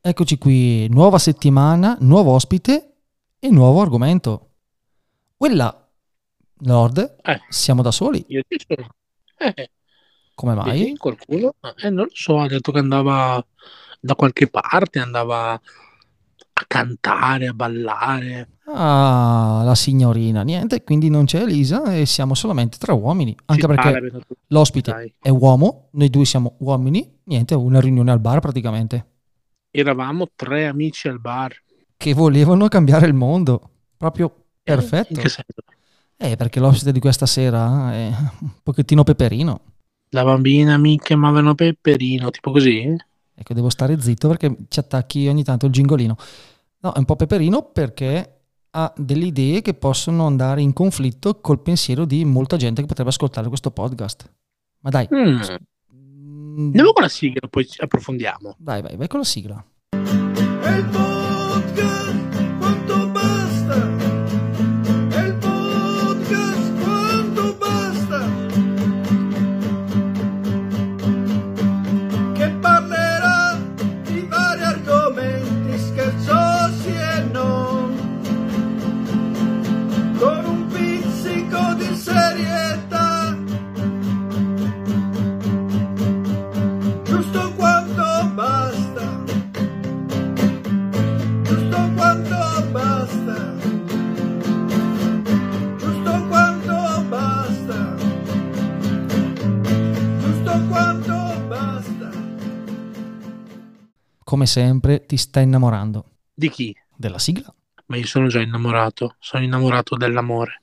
eccoci qui, nuova settimana, nuovo ospite e nuovo argomento. Quella, Lord, Eh. siamo da soli. Io ci sono. Eh, Come mai? qualcuno? Eh, non lo so, ha detto che andava da qualche parte, andava a cantare, a ballare. Ah, la signorina, niente, quindi non c'è Elisa e siamo solamente tre uomini, anche Ci perché l'ospite Dai. è uomo, noi due siamo uomini, niente, una riunione al bar praticamente, Eravamo tre amici al bar. che volevano cambiare il mondo, proprio Eh, perfetto. Eh, perché l'ospite di questa sera è un pochettino peperino. La bambina mi chiamavano Pepperino, tipo così? Ecco, devo stare zitto perché ci attacchi ogni tanto il gingolino. No, è un po' peperino perché ha delle idee che possono andare in conflitto col pensiero di molta gente che potrebbe ascoltare questo podcast. Ma dai, Mm. Mm, Andiamo con la sigla, poi ci approfondiamo. vai, vai, vai con la sigla. Come sempre ti stai innamorando Di chi? della sigla. Ma io sono già innamorato. Sono innamorato dell'amore.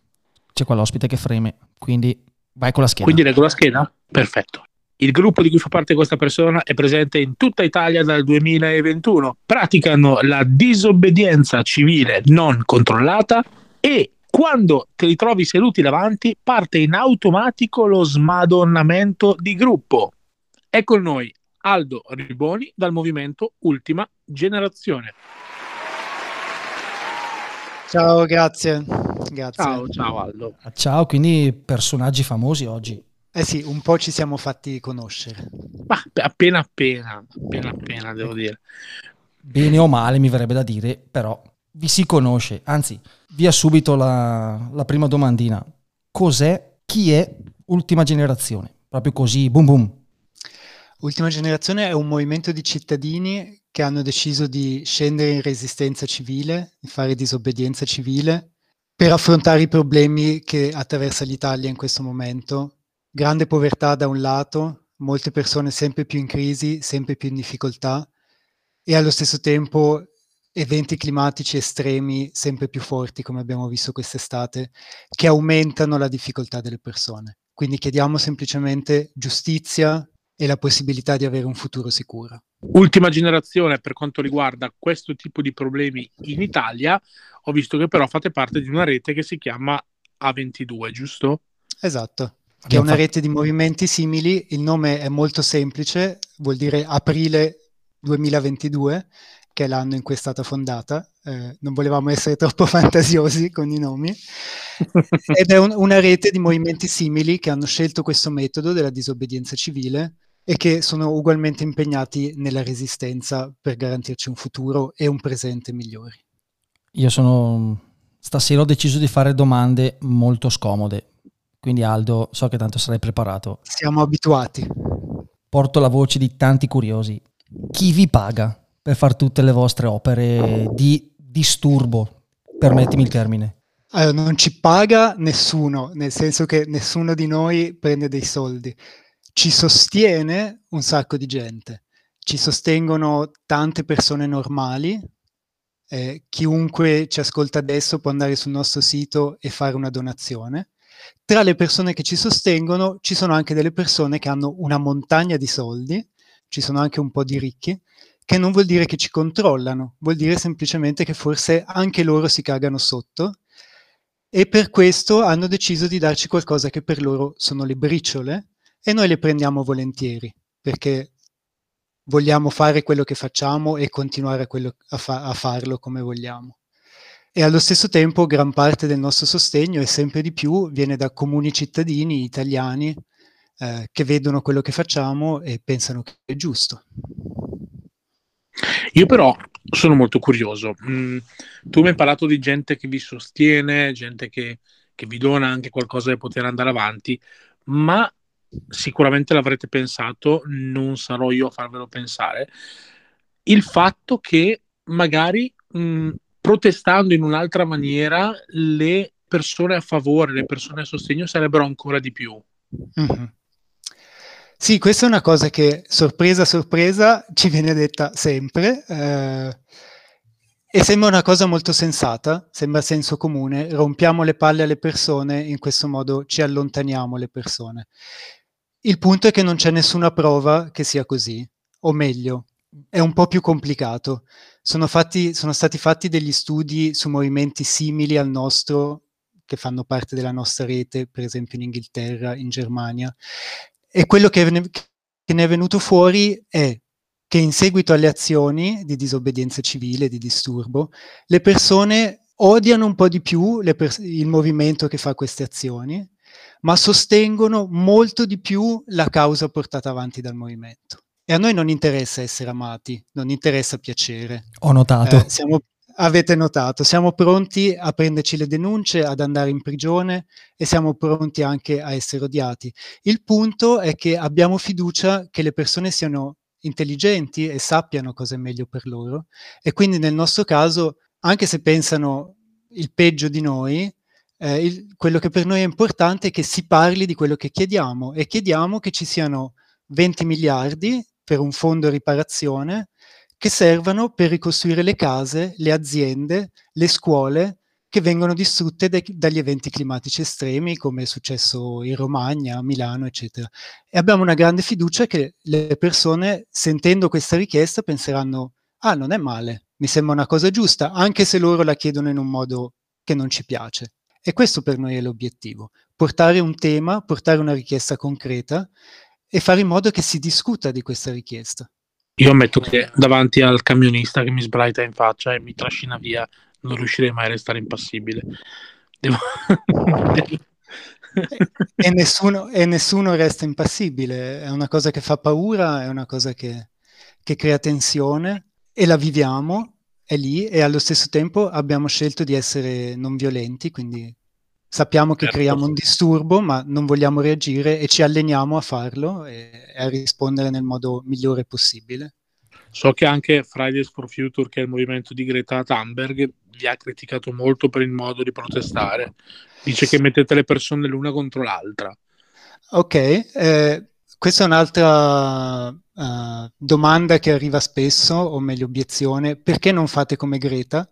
C'è qua l'ospite che freme, quindi vai con la scheda. Quindi leggo la scheda? Perfetto. Il gruppo di cui fa parte questa persona è presente in tutta Italia dal 2021. Praticano la disobbedienza civile non controllata e quando te li trovi seduti davanti parte in automatico lo smadonnamento di gruppo. È con noi Aldo Riboni dal movimento Ultima Generazione. Ciao, grazie. grazie. Ciao, ciao Aldo. Ciao, quindi personaggi famosi oggi. Eh sì, un po' ci siamo fatti conoscere. Ma appena appena, appena appena devo dire. Bene o male mi verrebbe da dire, però vi si conosce. Anzi, via subito la, la prima domandina. Cos'è, chi è Ultima Generazione? Proprio così, boom boom. Ultima generazione è un movimento di cittadini che hanno deciso di scendere in resistenza civile, di fare disobbedienza civile, per affrontare i problemi che attraversa l'Italia in questo momento. Grande povertà da un lato, molte persone sempre più in crisi, sempre più in difficoltà e allo stesso tempo eventi climatici estremi sempre più forti, come abbiamo visto quest'estate, che aumentano la difficoltà delle persone. Quindi chiediamo semplicemente giustizia e la possibilità di avere un futuro sicuro. Ultima generazione per quanto riguarda questo tipo di problemi in Italia, ho visto che però fate parte di una rete che si chiama A22, giusto? Esatto, che è una rete di movimenti simili, il nome è molto semplice, vuol dire aprile 2022, che è l'anno in cui è stata fondata, eh, non volevamo essere troppo fantasiosi con i nomi, ed è un- una rete di movimenti simili che hanno scelto questo metodo della disobbedienza civile e che sono ugualmente impegnati nella resistenza per garantirci un futuro e un presente migliori. Io sono... Stasera ho deciso di fare domande molto scomode. Quindi Aldo, so che tanto sarai preparato. Siamo abituati. Porto la voce di tanti curiosi. Chi vi paga per fare tutte le vostre opere di disturbo? Permettimi il termine. Allora, non ci paga nessuno, nel senso che nessuno di noi prende dei soldi. Ci sostiene un sacco di gente. Ci sostengono tante persone normali. Eh, chiunque ci ascolta adesso può andare sul nostro sito e fare una donazione. Tra le persone che ci sostengono ci sono anche delle persone che hanno una montagna di soldi, ci sono anche un po' di ricchi, che non vuol dire che ci controllano, vuol dire semplicemente che forse anche loro si cagano sotto e per questo hanno deciso di darci qualcosa che per loro sono le briciole e noi le prendiamo volentieri perché vogliamo fare quello che facciamo e continuare a, fa- a farlo come vogliamo. E allo stesso tempo gran parte del nostro sostegno e sempre di più viene da comuni cittadini italiani eh, che vedono quello che facciamo e pensano che è giusto. Io però sono molto curioso. Mm, tu mi hai parlato di gente che vi sostiene, gente che, che vi dona anche qualcosa da poter andare avanti, ma sicuramente l'avrete pensato, non sarò io a farvelo pensare, il fatto che magari mh, mm, protestando in un'altra maniera le persone a favore, le persone a sostegno sarebbero ancora di più. Mm-hmm. Sì, questa è una cosa che sorpresa sorpresa ci viene detta sempre eh, e sembra una cosa molto sensata, sembra senso comune, rompiamo le palle alle persone, in questo modo ci allontaniamo le persone. Il punto è che non c'è nessuna prova che sia così, o meglio, è un po' più complicato. Sono, fatti, sono stati fatti degli studi su movimenti simili al nostro che fanno parte della nostra rete, per esempio in Inghilterra, in Germania, e quello che, ne, che ne è venuto fuori è che in seguito alle azioni di disobbedienza civile, di disturbo, le persone odiano un po' di più pers- il movimento che fa queste azioni, ma sostengono molto di più la causa portata avanti dal movimento. E a noi non interessa essere amati, non interessa piacere. Ho notato. Eh, siamo, avete notato, siamo pronti a prenderci le denunce, ad andare in prigione e siamo pronti anche a essere odiati. Il punto è che abbiamo fiducia che le persone siano intelligenti e sappiano cosa è meglio per loro e quindi nel nostro caso, anche se pensano il peggio di noi, eh, il, quello che per noi è importante è che si parli di quello che chiediamo e chiediamo che ci siano 20 miliardi per un fondo riparazione che servano per ricostruire le case, le aziende, le scuole che vengono distrutte de- dagli eventi climatici estremi, come è successo in Romagna, a Milano, eccetera. E abbiamo una grande fiducia che le persone, sentendo questa richiesta, penseranno: ah, non è male, mi sembra una cosa giusta, anche se loro la chiedono in un modo che non ci piace. E questo per noi è l'obiettivo, portare un tema, portare una richiesta concreta e fare in modo che si discuta di questa richiesta. Io ammetto che davanti al camionista che mi sbraita in faccia e mi trascina via, non riuscirei mai a restare impassibile. Devo... e, nessuno, e, nessuno, resta impassibile, è una cosa che fa paura, è una cosa che, che crea tensione e la viviamo, è lì e allo stesso tempo abbiamo scelto di essere non violenti, quindi Sappiamo che certo. creiamo un disturbo, ma non vogliamo reagire e ci alleniamo a farlo e a rispondere nel modo migliore possibile. So che anche Fridays for Future, che è il movimento di Greta Thunberg, vi ha criticato molto per il modo di protestare. Dice che mettete le persone l'una contro l'altra. Ok, eh, questa è un'altra uh, domanda che arriva spesso, o meglio obiezione, perché non fate come Greta?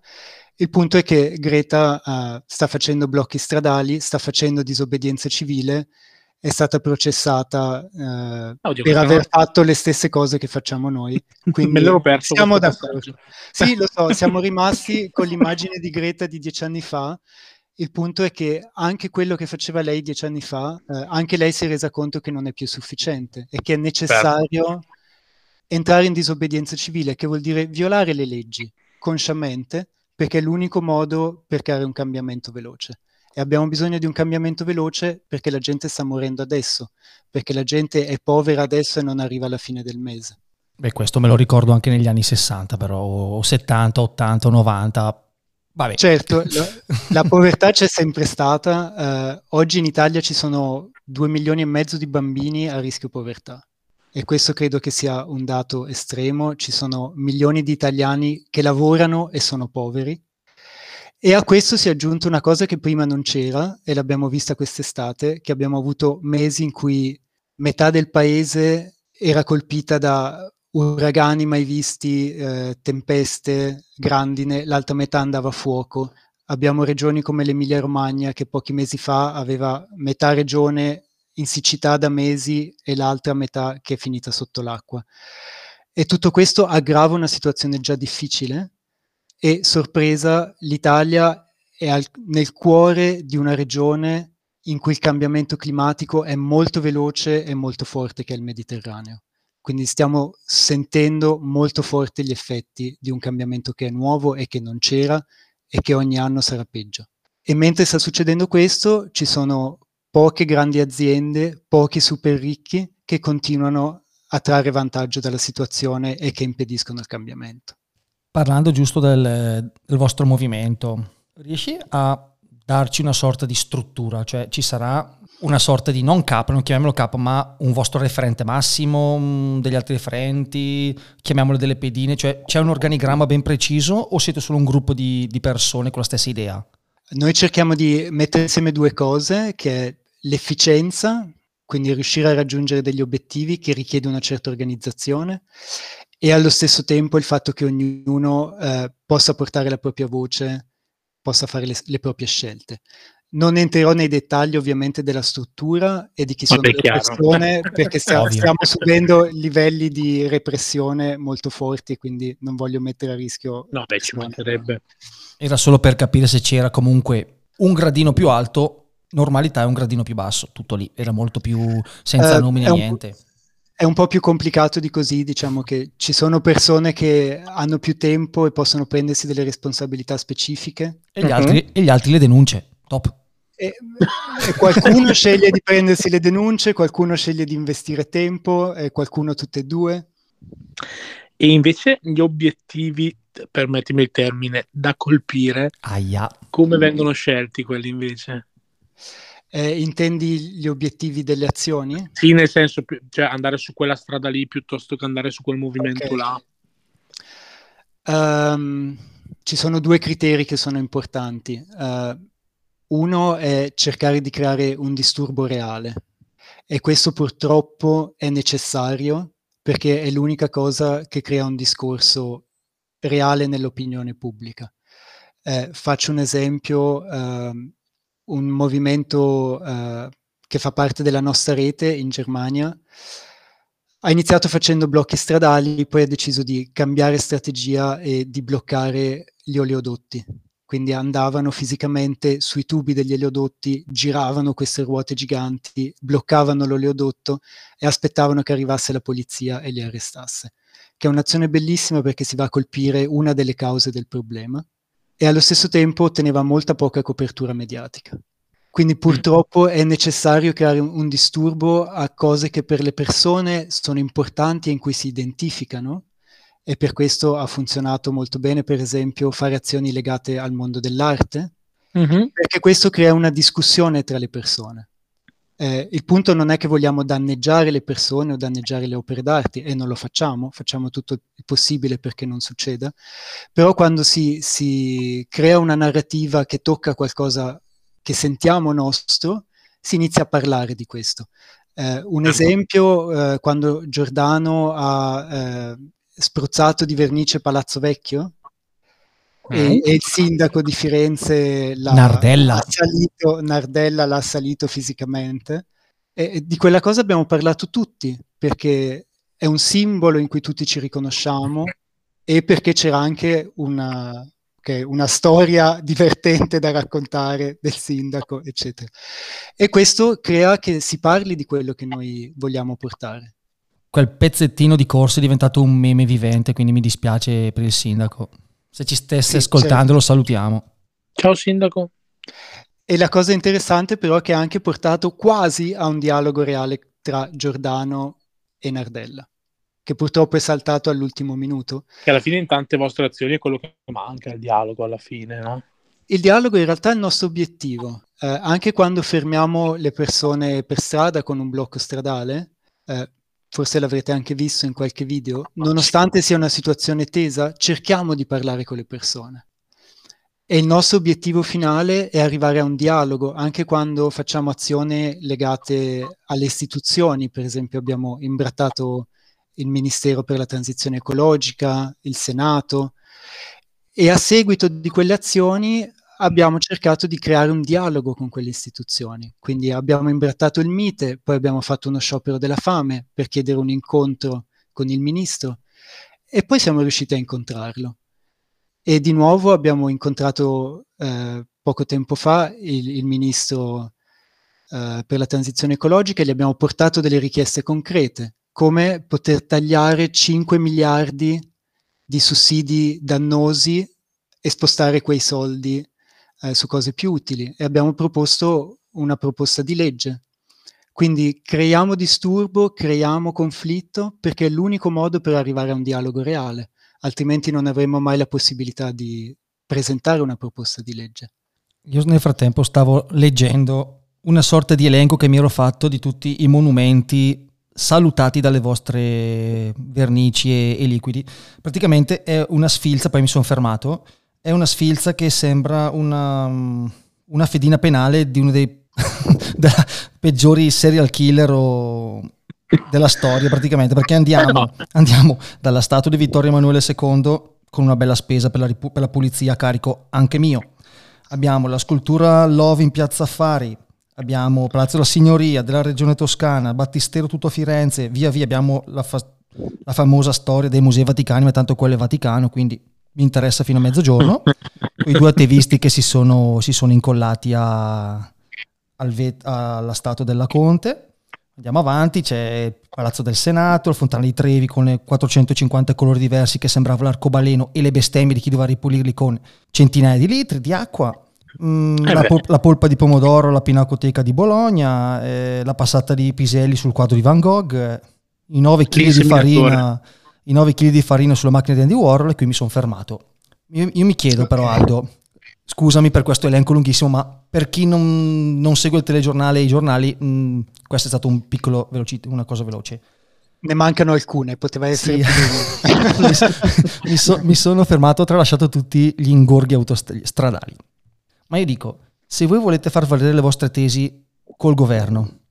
Il punto è che Greta uh, sta facendo blocchi stradali, sta facendo disobbedienza civile, è stata processata uh, Oddio, per aver fatto le stesse cose che facciamo noi. Quindi Me l'ho perso siamo d'accordo. Sì, lo so, siamo rimasti con l'immagine di Greta di dieci anni fa. Il punto è che anche quello che faceva lei dieci anni fa, eh, anche lei si è resa conto che non è più sufficiente e che è necessario Perto. entrare in disobbedienza civile, che vuol dire violare le leggi consciamente perché è l'unico modo per creare un cambiamento veloce. E abbiamo bisogno di un cambiamento veloce perché la gente sta morendo adesso, perché la gente è povera adesso e non arriva alla fine del mese. Beh, questo me lo ricordo anche negli anni 60, però, o 70, 80, 90. Vabbè. Certo, la, la povertà c'è sempre stata. Uh, oggi in Italia ci sono 2 milioni e mezzo di bambini a rischio povertà e questo credo che sia un dato estremo, ci sono milioni di italiani che lavorano e sono poveri. E a questo si è aggiunta una cosa che prima non c'era, e l'abbiamo vista quest'estate, che abbiamo avuto mesi in cui metà del paese era colpita da uragani mai visti, eh, tempeste, grandine, l'altra metà andava a fuoco. Abbiamo regioni come l'Emilia Romagna che pochi mesi fa aveva metà regione in siccità da mesi e l'altra metà che è finita sotto l'acqua. E tutto questo aggrava una situazione già difficile e, sorpresa, l'Italia è al, nel cuore di una regione in cui il cambiamento climatico è molto veloce e molto forte, che è il Mediterraneo. Quindi stiamo sentendo molto forti gli effetti di un cambiamento che è nuovo e che non c'era e che ogni anno sarà peggio. E mentre sta succedendo questo, ci sono poche grandi aziende, pochi super ricchi che continuano a trarre vantaggio dalla situazione e che impediscono il cambiamento. Parlando giusto del, del vostro movimento, riesci a darci una sorta di struttura? Cioè ci sarà una sorta di non capo, non chiamiamolo capo, ma un vostro referente massimo, mm, degli altri referenti, chiamiamolo delle pedine, cioè c'è un organigramma ben preciso o siete solo un gruppo di, di persone con la stessa idea? Noi cerchiamo di mettere insieme due cose, che è l'efficienza, quindi riuscire a raggiungere degli obiettivi che richiede una certa organizzazione e allo stesso tempo il fatto che ognuno eh, possa portare la propria voce, possa fare le, le proprie scelte. Non entrerò nei dettagli ovviamente della struttura e di chi sono le persone perché stiamo, stiamo subendo livelli di repressione molto forti quindi non voglio mettere a rischio No, beh, ci mancherebbe. Era solo per capire se c'era comunque un gradino più alto, normalità e un gradino più basso, tutto lì, era molto più senza nomine è un- niente. È un po' più complicato di così, diciamo che ci sono persone che hanno più tempo e possono prendersi delle responsabilità specifiche E gli, Mhm. altri, e gli altri le denunce, top. E, e qualcuno sceglie di prendersi le denunce, qualcuno sceglie di investire tempo e qualcuno tutte e due. E invece gli obiettivi, permettimi il termine, da colpire, Aia. come vengono scelti quelli invece? Eh, intendi gli obiettivi delle azioni? Sì, nel senso, cioè andare su quella strada lì piuttosto che andare su quel movimento Ok. là. Ehm, ci sono due criteri che sono importanti. Eh, uno è cercare di creare un disturbo reale e questo purtroppo è necessario perché è l'unica cosa che crea un discorso reale nell'opinione pubblica. Eh, faccio un esempio, ehm, un movimento eh, che fa parte della nostra rete in Germania ha iniziato facendo blocchi stradali, poi ha deciso di cambiare strategia e di bloccare gli oleodotti. Quindi andavano fisicamente sui tubi degli oleodotti, giravano queste ruote giganti, bloccavano l'oleodotto e aspettavano che arrivasse la polizia e li arrestasse. Che è un'azione bellissima perché si va a colpire una delle cause del problema e allo stesso tempo otteneva molta poca copertura mediatica. Quindi purtroppo è necessario creare un, un disturbo a cose che per le persone sono importanti e in cui si identificano e per questo ha funzionato molto bene, per esempio, fare azioni legate al mondo dell'arte, Mhm. perché questo crea una discussione tra le persone. Eh, il punto non è che vogliamo danneggiare le persone o danneggiare le opere d'arte e non lo facciamo, facciamo tutto il possibile perché non succeda, però quando si, si crea una narrativa che tocca qualcosa che sentiamo nostro, si inizia a parlare di questo. Eh, un esempio, eh, quando Giordano ha eh, spruzzato di vernice Palazzo Vecchio, e, e il sindaco di Firenze l'ha, Nardella. l'ha assalito, Nardella l'ha assalito fisicamente. E, di quella cosa abbiamo parlato tutti, perché è un simbolo in cui tutti ci riconosciamo e perché c'era anche una, ok, una storia divertente da raccontare del sindaco, eccetera. E questo crea che si parli di quello che noi vogliamo portare. Quel pezzettino di corso è diventato un meme vivente, quindi mi dispiace per il sindaco. Se ci stesse Sì, ascoltando certo. lo salutiamo. Ciao sindaco. E la cosa interessante però è che ha anche portato quasi a un dialogo reale tra Giordano e Nardella, che purtroppo è saltato all'ultimo minuto. Che alla fine in tante vostre azioni è quello che manca, il dialogo alla fine, no? Il dialogo in realtà è il nostro obiettivo. Eh, anche quando fermiamo le persone per strada con un blocco stradale, eh, forse l'avrete anche visto in qualche video, nonostante sia una situazione tesa, cerchiamo di parlare con le persone. E il nostro obiettivo finale è arrivare a un dialogo, anche quando facciamo azioni legate alle istituzioni. Per esempio abbiamo imbrattato il Ministero per la Transizione Ecologica, il Senato, e a seguito di quelle azioni abbiamo cercato di creare un dialogo con quelle istituzioni. Quindi abbiamo imbrattato il Mite, poi abbiamo fatto uno sciopero della fame per chiedere un incontro con il ministro e poi siamo riusciti a incontrarlo. E di nuovo abbiamo incontrato eh, poco tempo fa il, il ministro eh, per la transizione ecologica e gli abbiamo portato delle richieste concrete, come poter tagliare 5 miliardi di sussidi dannosi e spostare quei soldi eh, su cose più utili. E abbiamo proposto una proposta di legge. Quindi creiamo disturbo, creiamo conflitto, perché è l'unico modo per arrivare a un dialogo reale altrimenti non avremmo mai la possibilità di presentare una proposta di legge. Io nel frattempo stavo leggendo una sorta di elenco che mi ero fatto di tutti i monumenti salutati dalle vostre vernici e, e liquidi. Praticamente è una sfilza, poi mi sono fermato, è una sfilza che sembra una, una fedina penale di uno dei peggiori serial killer o della storia praticamente, perché andiamo, andiamo dalla statua di Vittorio Emanuele II con una bella spesa per la, per la pulizia a carico anche mio. Abbiamo la scultura Love in Piazza Affari, abbiamo Palazzo della Signoria della Regione Toscana, Battistero tutto a Firenze, via via abbiamo la, fa- la famosa storia dei musei vaticani, ma tanto quello è Vaticano, quindi mi interessa fino a mezzogiorno. I due attivisti che si sono, si sono incollati a, al vet- alla statua della Conte. Andiamo avanti, c'è il Palazzo del Senato, il Fontana di Trevi con le 450 colori diversi che sembrava l'arcobaleno e le bestemmie di chi doveva ripulirli con centinaia di litri di acqua. Mm, eh la, pol- la, polpa di pomodoro alla Pinacoteca di Bologna, eh, la passata di Piselli sul quadro di Van Gogh, eh, i 9 kg di farina, i 9 kg di farina sulla macchina di Andy Warhol e qui mi sono fermato. Io, io, mi chiedo però Aldo, scusami per questo elenco lunghissimo, ma per chi non, non segue il telegiornale e i giornali, mh, mm, questo è stato un piccolo velocito, una cosa veloce. Ne mancano alcune, poteva essere sì. mi, so, mi, so, mi, sono fermato, ho tralasciato tutti gli ingorghi autostradali. Ma io dico, se voi volete far valere le vostre tesi col governo,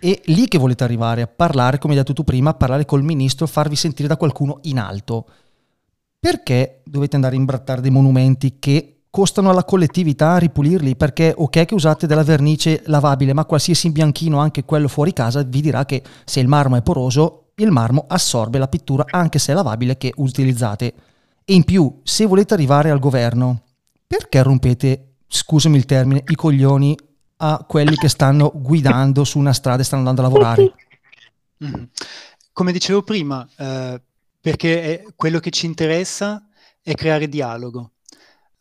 è lì che volete arrivare a parlare, come hai detto tu prima, a parlare col ministro, farvi sentire da qualcuno in alto. Perché dovete andare a imbrattare dei monumenti che costano alla collettività ripulirli? Perché ok che usate della vernice lavabile, ma qualsiasi bianchino, anche quello fuori casa, vi dirà che se il marmo è poroso, il marmo assorbe la pittura anche se è lavabile che utilizzate. E in più, se volete arrivare al governo, perché rompete, scusami il termine, i coglioni a quelli che stanno guidando su una strada e stanno andando a lavorare? Mm. Come dicevo prima, eh, perché quello che ci interessa è creare dialogo.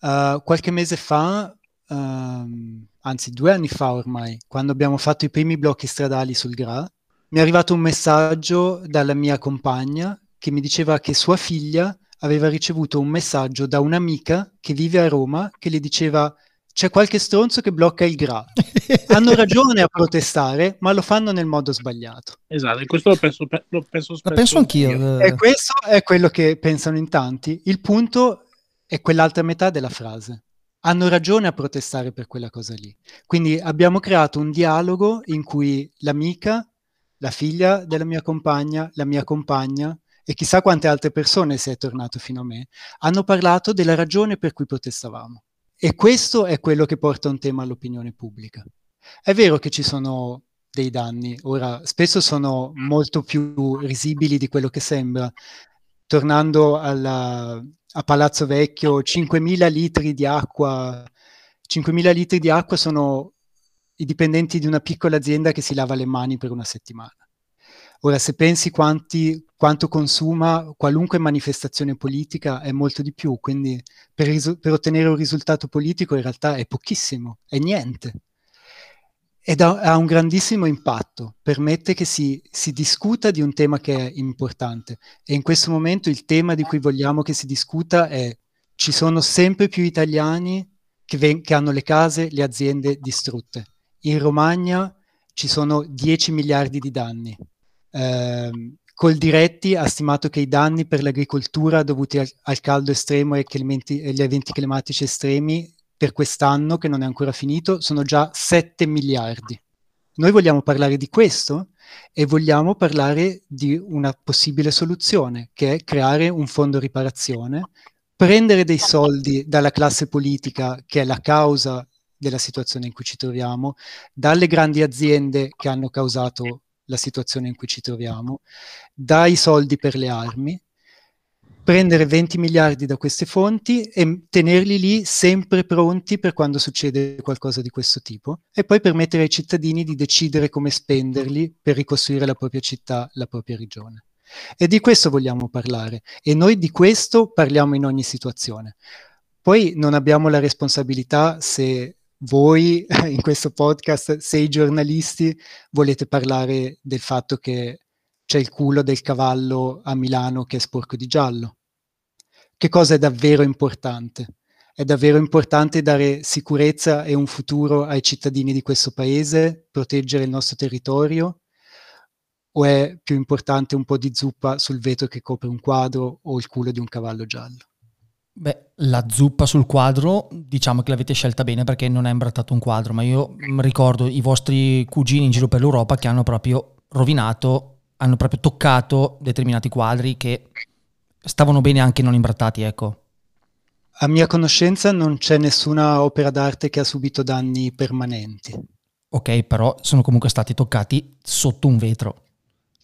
Uh, qualche mese fa, uh, anzi due anni fa ormai, quando abbiamo fatto i primi blocchi stradali sul GRA, mi è arrivato un messaggio dalla mia compagna che mi diceva che sua figlia aveva ricevuto un messaggio da un'amica che vive a Roma che le diceva c'è qualche stronzo che blocca il GRA. Hanno ragione a protestare, ma lo fanno nel modo sbagliato. Esatto, e questo lo penso, lo penso spesso. Lo penso anch'io. E questo è quello che pensano in tanti. Il punto è quell'altra metà della frase. Hanno ragione a protestare per quella cosa lì. Quindi abbiamo creato un dialogo in cui l'amica, la figlia della mia compagna, la mia compagna, e chissà quante altre persone, se è tornato fino a me, hanno parlato della ragione per cui protestavamo. E questo è quello che porta un tema all'opinione pubblica. È vero che ci sono dei danni, ora spesso sono molto più risibili di quello che sembra. Tornando alla, a Palazzo Vecchio, 5.000 litri di acqua, 5.000 litri di acqua sono i dipendenti di una piccola azienda che si lava le mani per una settimana. Ora, se pensi quanti, quanto consuma qualunque manifestazione politica, è molto di più, quindi per, risu- per ottenere un risultato politico in realtà è pochissimo, è niente. Ed ha, ha un grandissimo impatto, permette che si, si discuta di un tema che è importante. E in questo momento il tema di cui vogliamo che si discuta è ci sono sempre più italiani che, ven- che hanno le case, le aziende distrutte. In Romagna ci sono 10 miliardi di danni eh, Coldiretti ha stimato che i danni per l'agricoltura dovuti al, al caldo estremo e agli eventi climatici estremi per quest'anno, che non è ancora finito, sono già 7 miliardi. Noi vogliamo parlare di questo e vogliamo parlare di una possibile soluzione, che è creare un fondo riparazione, prendere dei soldi dalla classe politica, che è la causa della situazione in cui ci troviamo, dalle grandi aziende che hanno causato la situazione in cui ci troviamo, dai soldi per le armi, prendere 20 miliardi da queste fonti e tenerli lì sempre pronti per quando succede qualcosa di questo tipo e poi permettere ai cittadini di decidere come spenderli per ricostruire la propria città, la propria regione. E di questo vogliamo parlare e noi di questo parliamo in ogni situazione. Poi non abbiamo la responsabilità se voi in questo podcast, sei giornalisti, volete parlare del fatto che c'è il culo del cavallo a Milano che è sporco di giallo. che cosa è davvero importante? È davvero importante dare sicurezza e un futuro ai cittadini di questo paese, proteggere il nostro territorio? O è più importante un po' di zuppa sul vetro che copre un quadro o il culo di un cavallo giallo? Beh, la zuppa sul quadro, diciamo che l'avete scelta bene perché non è imbrattato un quadro, ma io ricordo i vostri cugini in giro per l'Europa che hanno proprio rovinato, hanno proprio toccato determinati quadri che stavano bene anche non imbrattati, ecco. A mia conoscenza non c'è nessuna opera d'arte che ha subito danni permanenti. Ok, però sono comunque stati toccati sotto un vetro.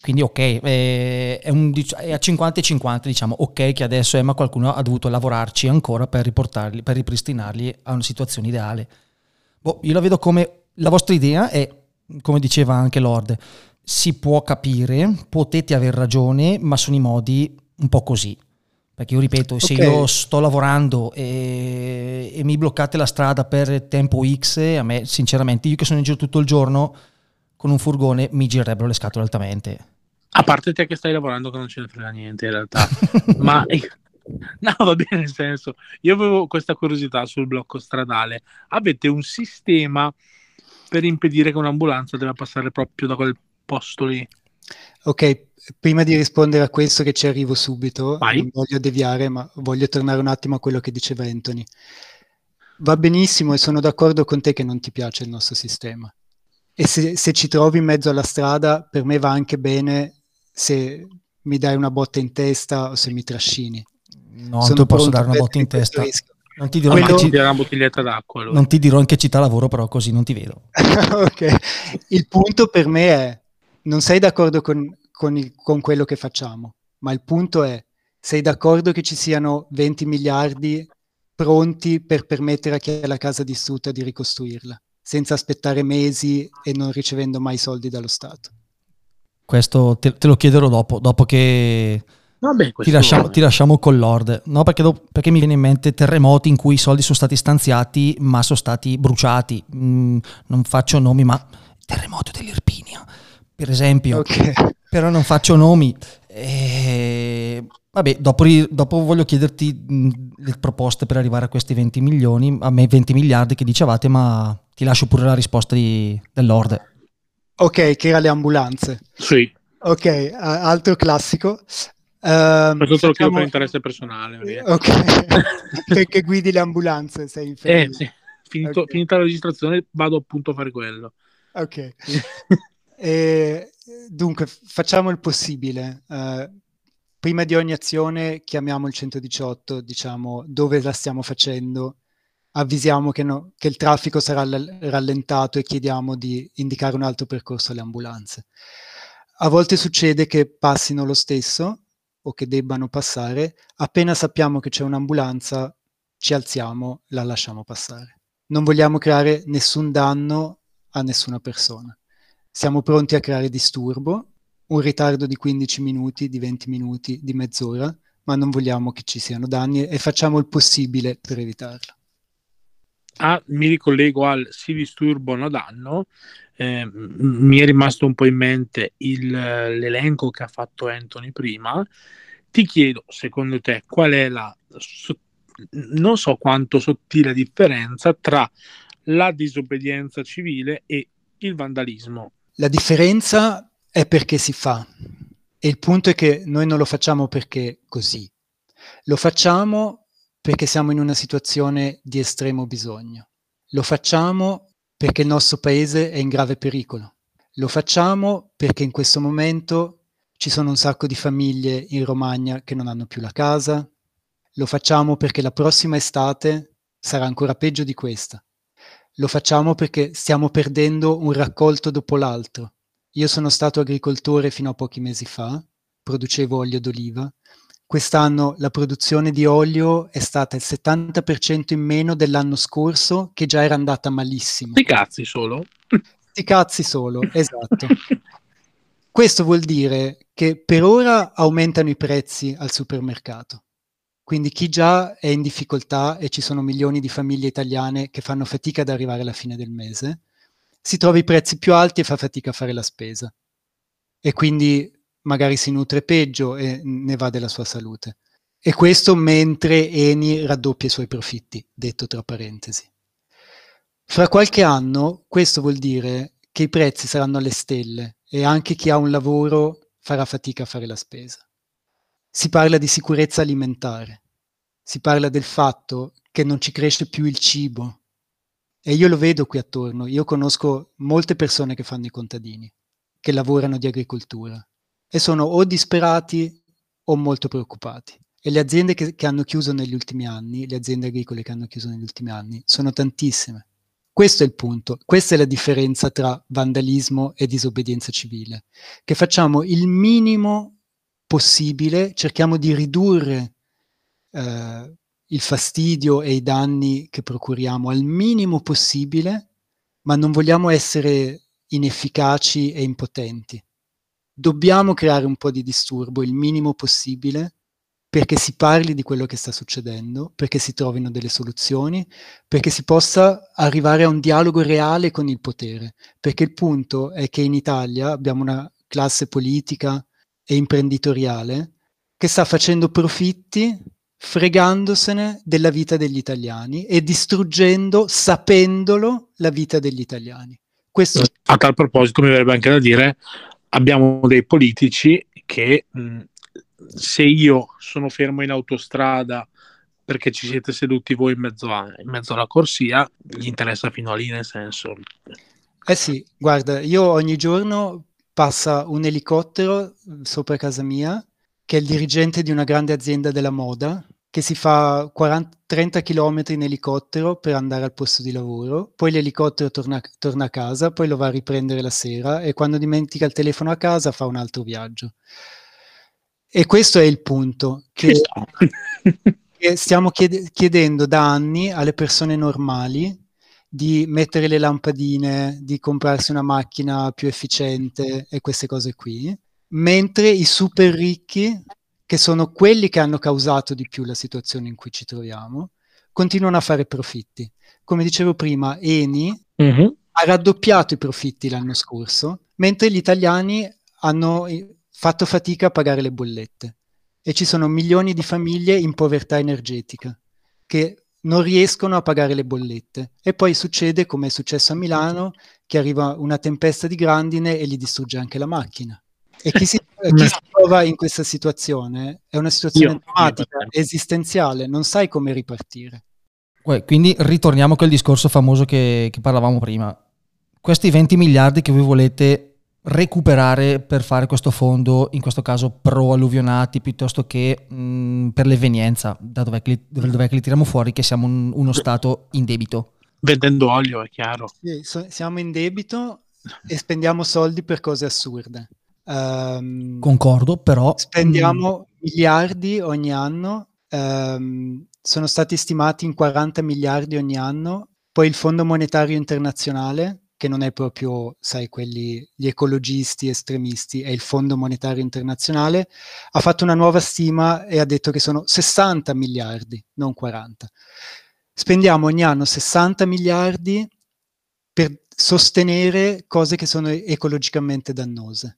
Quindi ok, eh, è, un, è, a 50 e 50 diciamo, ok che adesso è, ma qualcuno ha dovuto lavorarci ancora per riportarli, per ripristinarli a una situazione ideale. Boh, io la vedo come, la vostra idea è, come diceva anche Lord, si può capire, potete aver ragione, ma sono i modi un po' così. Perché io ripeto, se okay. io sto lavorando e, e, mi bloccate la strada per tempo X, a me sinceramente, io che sono in giro tutto il giorno con un furgone, mi girerebbero le scatole altamente. A parte te che stai lavorando che non ce ne frega niente in realtà. Ma no, va bene nel senso, io avevo questa curiosità sul blocco stradale. Avete un sistema per impedire che un'ambulanza debba passare proprio da quel posto lì? Ok, prima di rispondere a questo che ci arrivo subito, Vai. non voglio deviare, ma voglio tornare un attimo a quello che diceva Anthony. Va benissimo e sono d'accordo con te che non ti piace il nostro sistema. E se, se ci trovi in mezzo alla strada, per me va anche bene se mi dai una botta in testa o se mi trascini. No, non ti posso dare una botta in testa. Non ti, dirò Quello... ci... una bottiglietta d'acqua. Allora. Non ti dirò in che città lavoro, però così non ti vedo. ok. Il punto per me è, non sei d'accordo con, con, il, con quello che facciamo, ma il punto è, sei d'accordo che ci siano 20 miliardi pronti per permettere a chi ha la casa distrutta di ricostruirla, senza aspettare mesi e non ricevendo mai soldi dallo Stato? Questo te, te lo chiederò dopo, dopo che Vabbè, ti, lasciamo, ti, lasciamo, con Lord. No, perché, dopo, perché, mi viene in mente terremoti in cui i soldi sono stati stanziati ma sono stati bruciati. Mm, non faccio nomi, ma terremoto dell'Irpinia, per esempio. Okay però non faccio nomi. E... Vabbè, dopo, dopo, voglio chiederti le proposte per arrivare a questi 20 milioni, a me 20 miliardi che dicevate, ma ti lascio pure la risposta di, dell'Orde. Ok, che era le ambulanze. Sì. Ok, altro classico. Um, per tutto facciamo... per interesse personale. Ok, perché guidi le ambulanze, sei eh, sì. Finito, okay. Finita la registrazione vado appunto a fare quello. Ok. e, dunque, facciamo il possibile. Uh, prima di ogni azione chiamiamo il 118, diciamo dove la stiamo facendo, avvisiamo che, no, che il traffico sarà rallentato e chiediamo di indicare un altro percorso alle ambulanze. A volte succede che passino lo stesso o che debbano passare, appena sappiamo che c'è un'ambulanza ci alziamo, la lasciamo passare. Non vogliamo creare nessun danno a nessuna persona siamo pronti a creare disturbo, un ritardo di 15 minuti, di 20 minuti, di mezz'ora, ma non vogliamo che ci siano danni e facciamo il possibile per evitarlo. Ah, mi ricollego al si disturbo no danno. Eh, mi è rimasto un po' in mente il, l'elenco che ha fatto Anthony prima. Ti chiedo, secondo te, qual è la non so quanto sottile differenza tra la disobbedienza civile e il vandalismo? La differenza è perché si fa e il punto è che noi non lo facciamo perché così, lo facciamo perché siamo in una situazione di estremo bisogno, lo facciamo perché il nostro paese è in grave pericolo, lo facciamo perché in questo momento ci sono un sacco di famiglie in Romagna che non hanno più la casa, lo facciamo perché la prossima estate sarà ancora peggio di questa lo facciamo perché stiamo perdendo un raccolto dopo l'altro. Io sono stato agricoltore fino a pochi mesi fa, producevo olio d'oliva. Quest'anno la produzione di olio è stata il 70% in meno dell'anno scorso, che già era andata malissimo. Sti cazzi solo? Sti cazzi solo, esatto. Questo vuol dire che per ora aumentano i prezzi al supermercato. Quindi chi già è in difficoltà e ci sono milioni di famiglie italiane che fanno fatica ad arrivare alla fine del mese, si trova i prezzi più alti e fa fatica a fare la spesa. E quindi magari si nutre peggio e ne va della sua salute. E questo mentre Eni raddoppia i suoi profitti, detto tra parentesi. Fra qualche anno questo vuol dire che i prezzi saranno alle stelle e anche chi ha un lavoro farà fatica a fare la spesa. Si parla di sicurezza alimentare, si parla del fatto che non ci cresce più il cibo. E io lo vedo qui attorno, io conosco molte persone che fanno i contadini, che lavorano di agricoltura e sono o disperati o molto preoccupati. E le aziende che, che hanno chiuso negli ultimi anni, le aziende agricole che hanno chiuso negli ultimi anni, sono tantissime. Questo è il punto, questa è la differenza tra vandalismo e disobbedienza civile, che facciamo il minimo possibile, cerchiamo di ridurre eh, il fastidio e i danni che procuriamo al minimo possibile, ma non vogliamo essere inefficaci e impotenti. Dobbiamo creare un po' di disturbo, il minimo possibile, perché si parli di quello che sta succedendo, perché si trovino delle soluzioni, perché si possa arrivare a un dialogo reale con il potere. Perché il punto è che in Italia abbiamo una classe politica e imprenditoriale che sta facendo profitti fregandosene della vita degli italiani e distruggendo, sapendolo, la vita degli italiani. Questo... A tal proposito, mi verrebbe anche da dire, abbiamo dei politici che mh, se io sono fermo in autostrada perché ci siete seduti voi in mezzo, a, in mezzo alla corsia, gli interessa fino a lì, nel senso... Eh sì, guarda, io ogni giorno passa un elicottero sopra casa mia, che è il dirigente di una grande azienda della moda, che si fa 40, 30 km in elicottero per andare al posto di lavoro, poi l'elicottero torna, torna, a casa, poi lo va a riprendere la sera e quando dimentica il telefono a casa fa un altro viaggio. E questo è il punto, che, che stiamo chied- chiedendo da anni alle persone normali di mettere le lampadine, di comprarsi una macchina più efficiente e queste cose qui, mentre i super ricchi che sono quelli che hanno causato di più la situazione in cui ci troviamo, continuano a fare profitti. Come dicevo prima, Eni mm-hmm. ha raddoppiato i profitti l'anno scorso, mentre gli italiani hanno fatto fatica a pagare le bollette e ci sono milioni di famiglie in povertà energetica che non riescono a pagare le bollette. E poi succede, come è successo a Milano, che arriva una tempesta di grandine e gli distrugge anche la macchina. E chi si, chi si trova in questa situazione è una situazione io, drammatica, io. esistenziale, non sai come ripartire. Quindi ritorniamo a quel discorso famoso che, che parlavamo prima. Questi 20 miliardi che voi volete recuperare per fare questo fondo, in questo caso pro alluvionati piuttosto che mh, per l'evenienza, da dov'è che, li, dov'è che li tiriamo fuori che siamo un, uno Stato in debito? Vendendo olio, è chiaro. Sì, so, siamo in debito e spendiamo soldi per cose assurde. Um, Concordo, però... Spendiamo mh. miliardi ogni anno, um, sono stati stimati in 40 miliardi ogni anno, poi il Fondo Monetario Internazionale, che non è proprio, sai, quelli, gli ecologisti estremisti, è il Fondo Monetario Internazionale, ha fatto una nuova stima e ha detto che sono 60 miliardi, non 40. Spendiamo ogni anno 60 miliardi per sostenere cose che sono ecologicamente dannose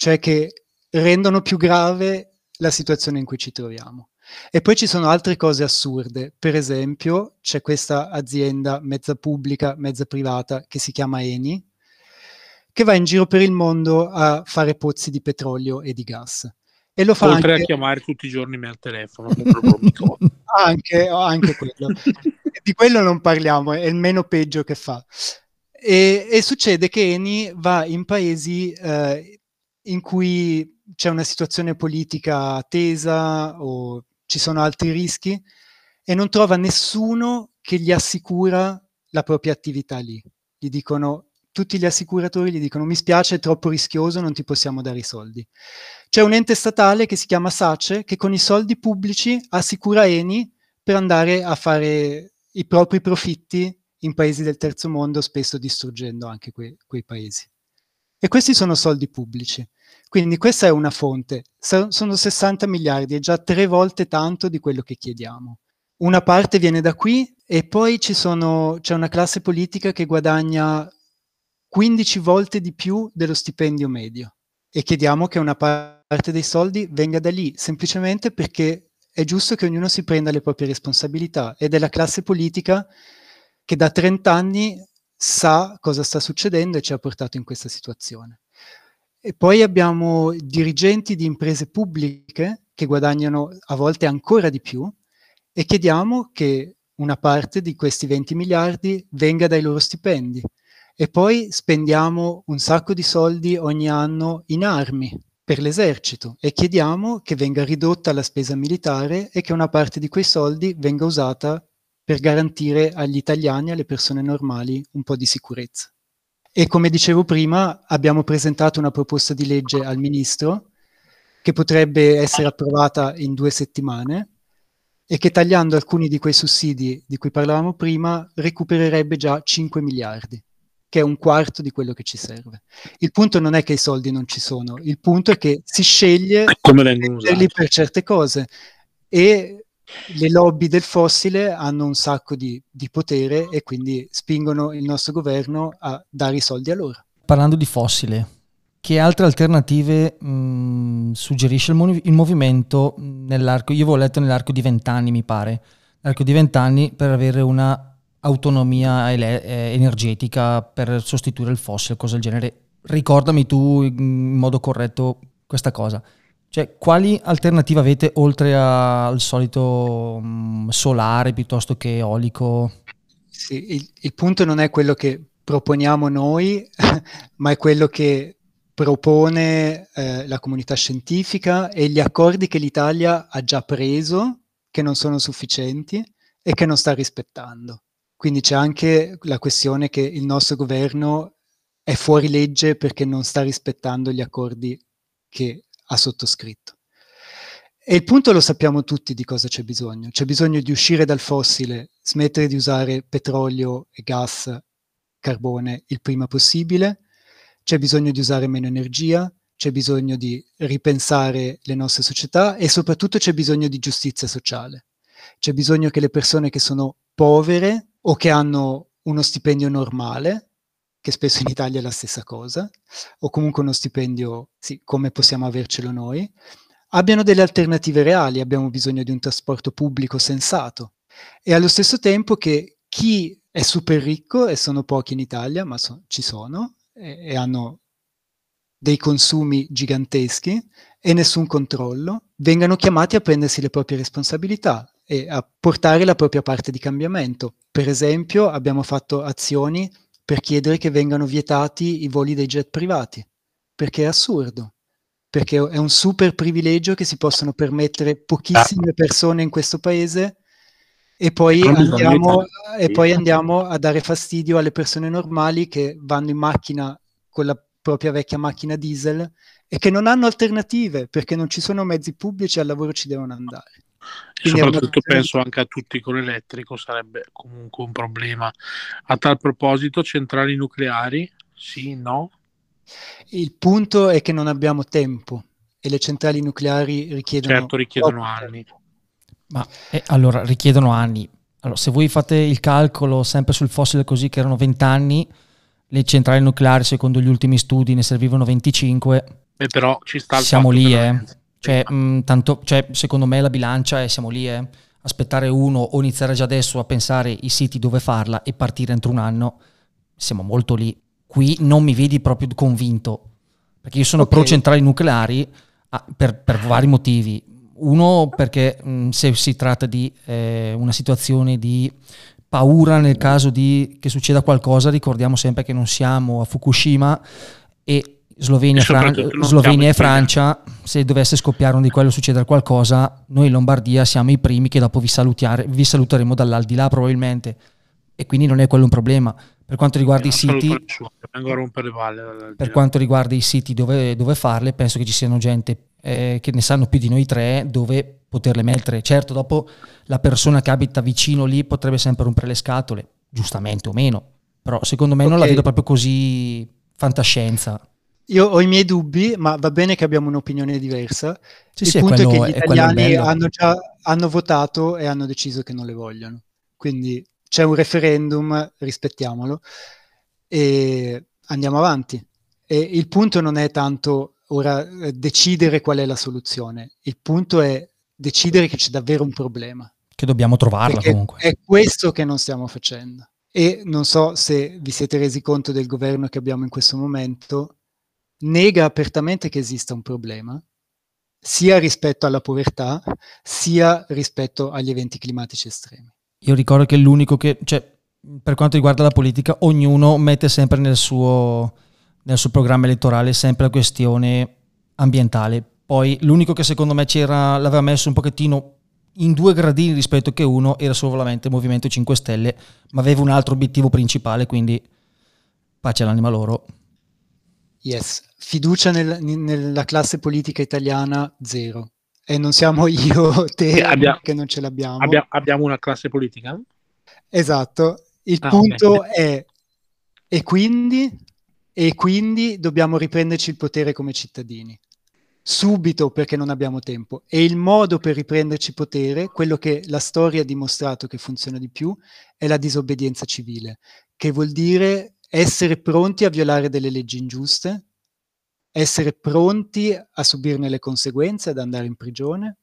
cioè che rendono più grave la situazione in cui ci troviamo. E poi ci sono altre cose assurde, per esempio c'è questa azienda mezza pubblica, mezza privata che si chiama Eni, che va in giro per il mondo a fare pozzi di petrolio e di gas. E lo fa Oltre anche... a chiamare tutti i giorni me al telefono. anche, anche quello. di quello non parliamo, è il meno peggio che fa. E, e succede che Eni va in paesi eh, in cui c'è una situazione politica tesa o ci sono altri rischi e non trova nessuno che gli assicura la propria attività lì. Gli dicono, tutti gli assicuratori gli dicono mi spiace, è troppo rischioso, non ti possiamo dare i soldi. C'è un ente statale che si chiama SACE che con i soldi pubblici assicura Eni per andare a fare i propri profitti in paesi del terzo mondo, spesso distruggendo anche que- quei paesi. E questi sono soldi pubblici. Quindi questa è una fonte. sono 60 miliardi, è già tre volte tanto di quello che chiediamo. Una parte viene da qui e poi sono, c'è una classe politica che guadagna 15 volte di più dello stipendio medio e chiediamo che una parte dei soldi venga da lì, semplicemente perché è giusto che ognuno si prenda le proprie responsabilità ed è la classe politica che da 30 anni sa cosa sta succedendo e ci ha portato in questa situazione. E poi abbiamo dirigenti di imprese pubbliche che guadagnano a volte ancora di più e chiediamo che una parte di questi 20 miliardi venga dai loro stipendi e poi spendiamo un sacco di soldi ogni anno in armi per l'esercito e chiediamo che venga ridotta la spesa militare e che una parte di quei soldi venga usata per garantire agli italiani, alle persone normali, un po' di sicurezza. E come dicevo prima, abbiamo presentato una proposta di legge al ministro che potrebbe essere approvata in due settimane e che tagliando alcuni di quei sussidi di cui parlavamo prima recupererebbe già 5 miliardi che è un quarto di quello che ci serve. Il punto non è che i soldi non ci sono, il punto è che si sceglie come per certe cose e le lobby del fossile hanno un sacco di, di, potere e quindi spingono il nostro governo a dare i soldi a loro. Parlando di fossile, che altre alternative mh, suggerisce il, mov- il, movimento nell'arco? Io avevo letto nell'arco di vent'anni, mi pare, nell'arco di vent'anni per avere una autonomia ele- eh, energetica per sostituire il fossile, cose del genere. Ricordami tu in modo corretto questa cosa. Cioè, quali alternative avete oltre al solito um, solare piuttosto che eolico? Sì, il, il punto non è quello che proponiamo noi, ma è quello che propone eh, la comunità scientifica e gli accordi che l'Italia ha già preso, che non sono sufficienti e che non sta rispettando. Quindi c'è anche la questione che il nostro governo è fuori legge perché non sta rispettando gli accordi che ha sottoscritto. E il punto lo sappiamo tutti di cosa c'è bisogno. C'è bisogno di uscire dal fossile, smettere di usare petrolio e gas, carbone il prima possibile, c'è bisogno di usare meno energia, c'è bisogno di ripensare le nostre società e soprattutto c'è bisogno di giustizia sociale. C'è bisogno che le persone che sono povere o che hanno uno stipendio normale, che spesso in Italia è la stessa cosa, o comunque uno stipendio, sì, come possiamo avercelo noi, abbiano delle alternative reali, abbiamo bisogno di un trasporto pubblico sensato e allo stesso tempo che chi è super ricco, e sono pochi in Italia, ma so, ci sono, e, e hanno dei consumi giganteschi e nessun controllo, vengano chiamati a prendersi le proprie responsabilità e a portare la propria parte di cambiamento. Per esempio abbiamo fatto azioni per chiedere che vengano vietati i voli dei jet privati, perché è assurdo, perché è un super privilegio che si possono permettere pochissime persone in questo paese e poi, andiamo, e poi andiamo a dare fastidio alle persone normali che vanno in macchina con la propria vecchia macchina diesel e che non hanno alternative perché non ci sono mezzi pubblici al lavoro ci devono andare. E soprattutto penso anche a tutti con l'elettrico sarebbe comunque un problema. A tal proposito, centrali nucleari, sì, no? Il punto è che non abbiamo tempo e le centrali nucleari richiedono... Certo, richiedono anni. Ma eh, allora, richiedono anni. Allora, se voi fate il calcolo sempre sul fossile così che erano 20 anni, le centrali nucleari secondo gli ultimi studi ne servivano 25. Beh, però ci sta Siamo lì, eh. Cioè, mh, mm, tanto, cioè, secondo me la bilancia è siamo lì, eh. aspettare uno o iniziare già adesso a pensare i siti dove farla e partire entro un anno, siamo molto lì. Qui non mi vedi proprio convinto, perché io sono okay. pro centrali nucleari ah, per, per, vari motivi. Uno perché mh, mm, se si tratta di eh, una situazione di paura nel caso di, che succeda qualcosa, ricordiamo sempre che non siamo a Fukushima e Slovenia, Fran- Slovenia e Francia, se dovesse scoppiare uno di quello succedere qualcosa, noi in Lombardia siamo i primi che dopo vi, vi saluteremo dall'aldilà probabilmente e quindi non è quello un problema. Per quanto riguarda i siti, per quanto riguarda i siti dove, dove, farle, penso che ci siano gente eh, che ne sanno più di noi tre dove poterle mettere. Certo, dopo la persona che abita vicino lì potrebbe sempre rompere le scatole, giustamente o meno, però secondo me okay. non la vedo proprio così fantascienza. Io ho i miei dubbi, ma va bene che abbiamo un'opinione diversa. Sì, Il sì, punto è, quello, è che gli italiani hanno già hanno votato e hanno deciso che non le vogliono. Quindi c'è un referendum, rispettiamolo e andiamo avanti. E il punto non è tanto ora eh, decidere qual è la soluzione, il punto è decidere che c'è davvero un problema. Che dobbiamo trovarla Perché comunque. È questo che non stiamo facendo. E non so se vi siete resi conto del governo che abbiamo in questo momento, nega apertamente che esista un problema, sia rispetto alla povertà, sia rispetto agli eventi climatici estremi. Io ricordo che l'unico che, cioè, per quanto riguarda la politica, ognuno mette sempre nel suo, nel suo programma elettorale sempre la questione ambientale. Poi l'unico che secondo me c'era, l'aveva messo un pochettino in due gradini rispetto che uno era solamente il Movimento 5 Stelle, ma aveva un altro obiettivo principale, quindi pace all'anima loro. Yes, fiducia nel- nella classe politica italiana zero. E non siamo io, te, Che abbia- che non ce l'abbiamo. Abbia- abbiamo una classe politica? Esatto. Il Ah, punto ok. è e quindi, e quindi dobbiamo riprenderci il potere come cittadini. Subito perché non abbiamo tempo. E il modo per riprenderci potere, quello che la storia ha dimostrato che funziona di più, è la disobbedienza civile, che vuol dire essere pronti a violare delle leggi ingiuste, essere pronti a subirne le conseguenze, ad andare in prigione,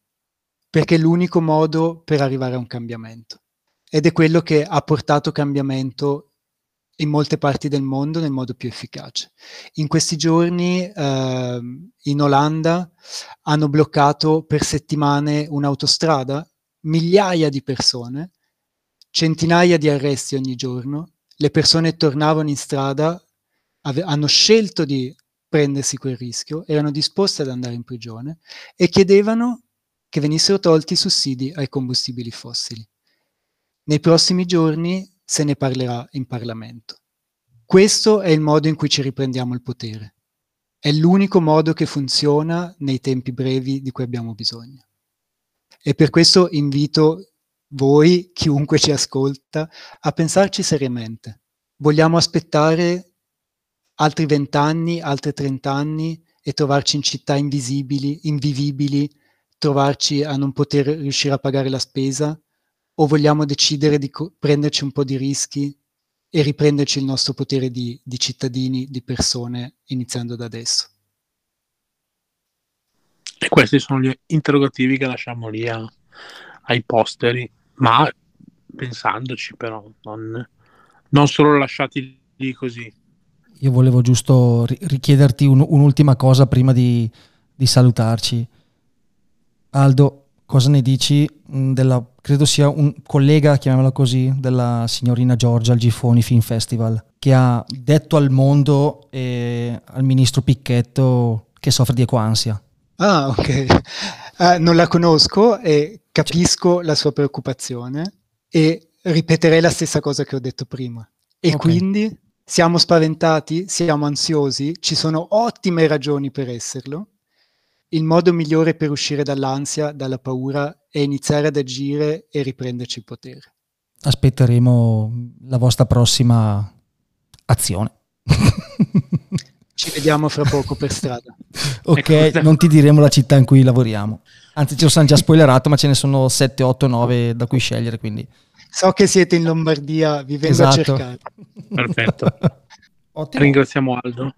perché è l'unico modo per arrivare a un cambiamento ed è quello che ha portato cambiamento in molte parti del mondo nel modo più efficace. In questi giorni ehm, in Olanda hanno bloccato per settimane un'autostrada, migliaia di persone, centinaia di arresti ogni giorno, le persone tornavano in strada, ave- hanno scelto di prendersi quel rischio, erano disposte ad andare in prigione e chiedevano che venissero tolti i sussidi ai combustibili fossili. Nei prossimi giorni se ne parlerà in Parlamento. Questo è il modo in cui ci riprendiamo il potere. È l'unico modo che funziona nei tempi brevi di cui abbiamo bisogno. E per questo invito voi, chiunque ci ascolta, a pensarci seriamente. Vogliamo aspettare altri vent'anni, altri trent'anni e trovarci in città invisibili, invivibili, trovarci a non poter riuscire a pagare la spesa? o vogliamo decidere di co- prenderci un po' di rischi e riprenderci il nostro potere di, di cittadini, di persone, iniziando da adesso? E questi sono gli interrogativi che lasciamo lì a- ai posteri, ma pensandoci però, non, non solo lasciati lì così. Io volevo giusto ri- richiederti un- un'ultima cosa prima di, di salutarci. Aldo, cosa ne dici della, credo sia un collega, chiamiamola così, della signorina Giorgia al Gifoni Film Festival, che ha detto al mondo e al ministro Picchetto che soffre di equansia. Ah, ok. Eh, non la conosco e capisco la sua preoccupazione e ripeterei la stessa cosa che ho detto prima. E Ok. quindi siamo spaventati, siamo ansiosi, ci sono ottime ragioni per esserlo. Il modo migliore per uscire dall'ansia, dalla paura, è iniziare ad agire e riprenderci il potere. Aspetteremo la vostra prossima azione. Ci vediamo fra poco per strada. ok, Ecco. non ti diremo la città in cui lavoriamo. Anzi, ce lo sanno già spoilerato, ma ce ne sono 7, 8, 9 da cui scegliere, quindi So che siete in Lombardia, vi vengo a Esatto. cercare. Perfetto. Ottimo. Ringraziamo Aldo.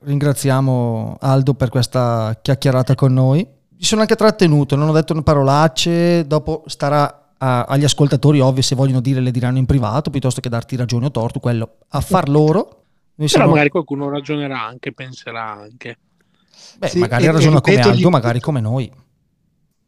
Ringraziamo Aldo per questa chiacchierata con noi. Mi sono anche trattenuto, non ho detto parolacce, dopo starà a- agli ascoltatori, ovvio, se vogliono dire le diranno in privato, piuttosto che darti ragione o torto, quello a far loro. Noi Però siamo- magari qualcuno ragionerà anche, penserà anche. beh, Sì, magari e- ragiona e come Aldo, gli- magari come noi.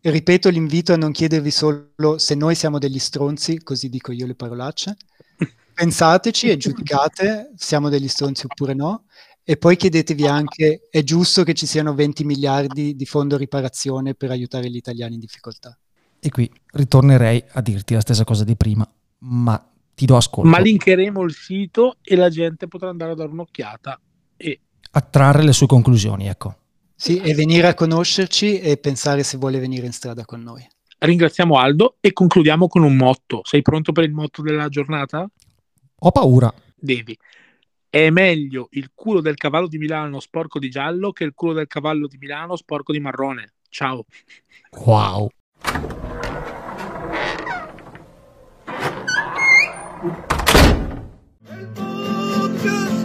Ripeto l'invito a non chiedervi solo se noi siamo degli stronzi, così dico io le parolacce. Pensateci e giudicate, siamo degli stronzi oppure no. E poi chiedetevi anche, è giusto che ci siano 20 miliardi di fondo riparazione per aiutare gli italiani in difficoltà? E qui ritornerei a dirti la stessa cosa di prima, ma ti do ascolto. Ma linkeremo il sito e la gente potrà andare a dare un'occhiata. E a trarre le sue conclusioni, ecco. Sì, e venire a conoscerci e pensare se vuole venire in strada con noi. ringraziamo Aldo e concludiamo con un motto. Sei pronto per il motto della giornata? Ho paura. Devi. È meglio il culo del cavallo di Milano sporco di giallo che il culo del cavallo di Milano sporco di marrone. Ciao. Wow. El podcast